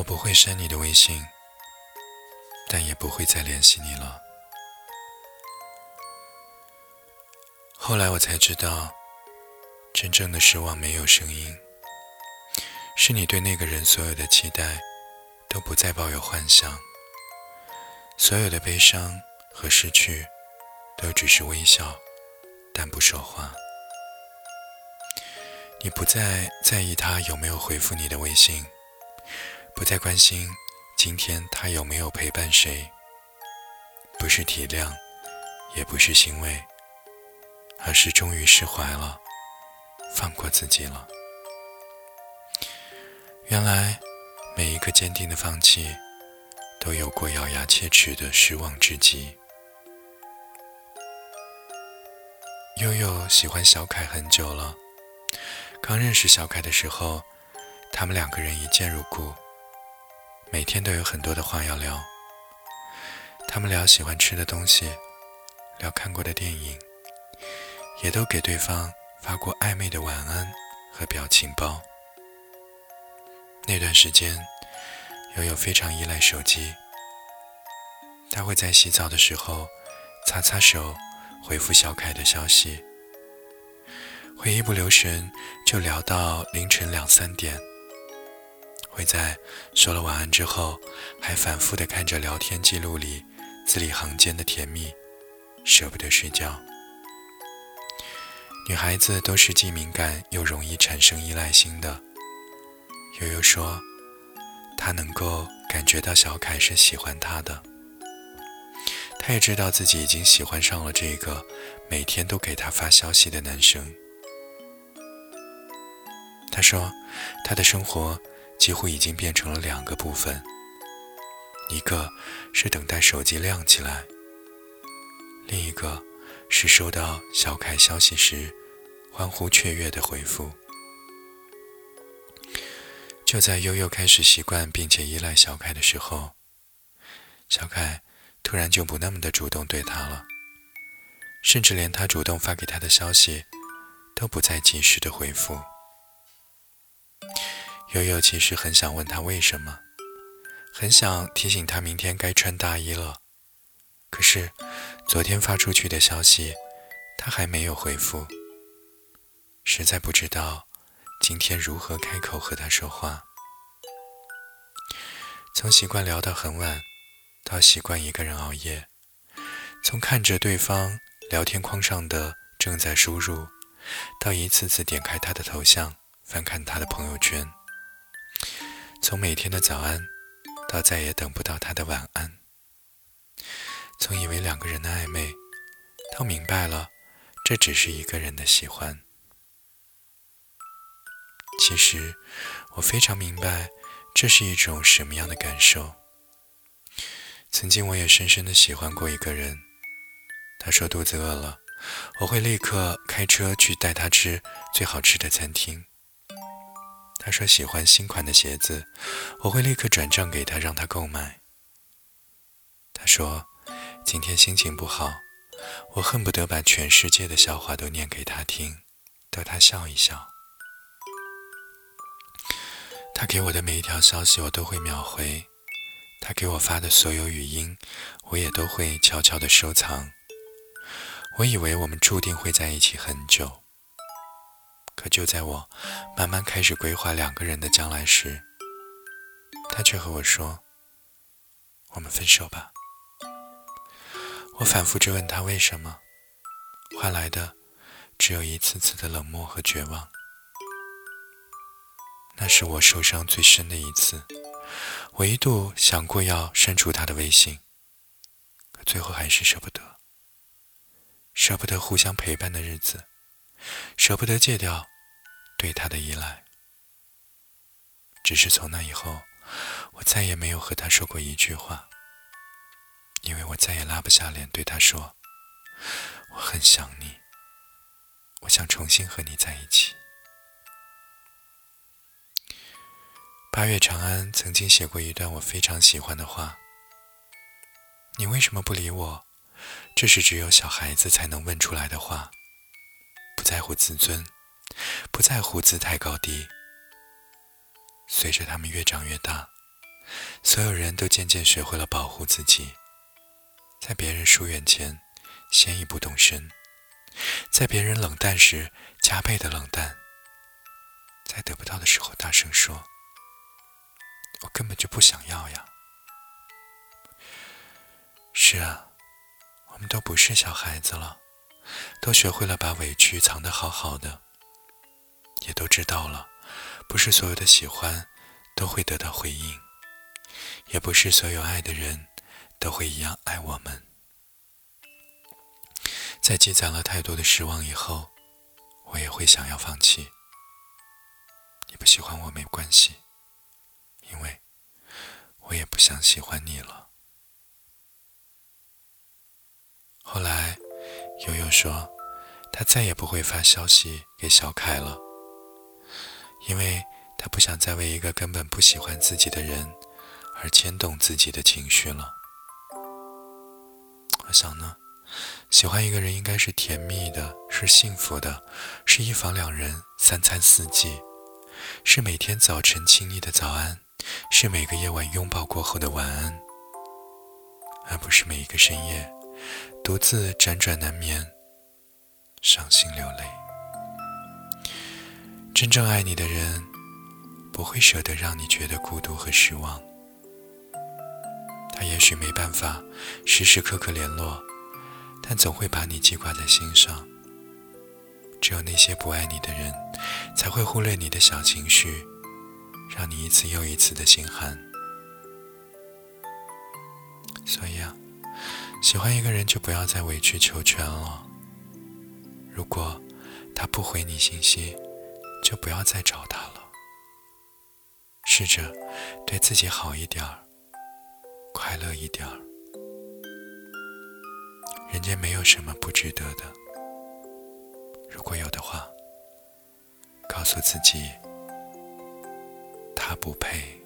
我不会删你的微信，但也不会再联系你了。后来我才知道，真正的失望没有声音，是你对那个人所有的期待都不再抱有幻想，所有的悲伤和失去都只是微笑，但不说话。你不再在意他有没有回复你的微信，不再关心今天他有没有陪伴谁，不是体谅，也不是欣慰。而是终于释怀了，放过自己了。原来，每一个坚定的放弃，都有过咬牙切齿的失望之极。悠悠喜欢小凯很久了，刚认识小凯的时候，他们两个人一见如故，每天都有很多的话要聊。他们聊喜欢吃的东西，聊看过的电影。也都给对方发过暧昧的晚安和表情包。那段时间，悠悠非常依赖手机。他会在洗澡的时候擦擦手，回复小凯的消息，会一不留神就聊到凌晨两三点。会在说了晚安之后，还反复的看着聊天记录里字里行间的甜蜜，舍不得睡觉。女孩子都是既敏感又容易产生依赖心的。悠悠说，她能够感觉到小凯是喜欢她的，她也知道自己已经喜欢上了这个每天都给她发消息的男生。她说，她的生活几乎已经变成了两个部分，一个是等待手机亮起来，另一个是收到小凯消息时。欢呼雀跃的回复。就在悠悠开始习惯并且依赖小凯的时候，小凯突然就不那么的主动对他了，甚至连他主动发给他的消息都不再及时的回复。悠悠其实很想问他为什么，很想提醒他明天该穿大衣了，可是昨天发出去的消息，他还没有回复。实在不知道今天如何开口和他说话。从习惯聊到很晚，到习惯一个人熬夜；从看着对方聊天框上的正在输入，到一次次点开他的头像翻看他的朋友圈；从每天的早安，到再也等不到他的晚安；从以为两个人的暧昧，到明白了这只是一个人的喜欢。其实，我非常明白这是一种什么样的感受。曾经，我也深深的喜欢过一个人。他说肚子饿了，我会立刻开车去带他吃最好吃的餐厅。他说喜欢新款的鞋子，我会立刻转账给他，让他购买。他说今天心情不好，我恨不得把全世界的笑话都念给他听，逗他笑一笑。他给我的每一条消息，我都会秒回；他给我发的所有语音，我也都会悄悄的收藏。我以为我们注定会在一起很久，可就在我慢慢开始规划两个人的将来时，他却和我说：“我们分手吧。”我反复质问他为什么，换来的只有一次次的冷漠和绝望。那是我受伤最深的一次，我一度想过要删除他的微信，可最后还是舍不得，舍不得互相陪伴的日子，舍不得戒掉对他的依赖。只是从那以后，我再也没有和他说过一句话，因为我再也拉不下脸对他说：“我很想你，我想重新和你在一起。”八月长安曾经写过一段我非常喜欢的话：“你为什么不理我？这是只有小孩子才能问出来的话。不在乎自尊，不在乎姿态高低。随着他们越长越大，所有人都渐渐学会了保护自己，在别人疏远前，先一步动身；在别人冷淡时，加倍的冷淡；在得不到的时候，大声说：“我根本就不想要呀。”是啊，我们都不是小孩子了，都学会了把委屈藏得好好的，也都知道了，不是所有的喜欢都会得到回应，也不是所有爱的人都会一样爱我们。在积攒了太多的失望以后，我也会想要放弃。你不喜欢我没关系，因为我也不想喜欢你了。后来，悠悠说，他再也不会发消息给小凯了，因为他不想再为一个根本不喜欢自己的人而牵动自己的情绪了。我想呢，喜欢一个人应该是甜蜜的，是幸福的，是一房两人，三餐四季，是每天早晨亲昵的早安，是每个夜晚拥抱过后的晚安，而不是每一个深夜。独自辗转难眠，伤心流泪。真正爱你的人，不会舍得让你觉得孤独和失望。他也许没办法时时刻刻联络，但总会把你记挂在心上。只有那些不爱你的人，才会忽略你的小情绪，让你一次又一次的心寒。所以啊。喜欢一个人就不要再委曲求全了。如果他不回你信息，就不要再找他了。试着对自己好一点儿，快乐一点儿。人间没有什么不值得的。如果有的话，告诉自己，他不配。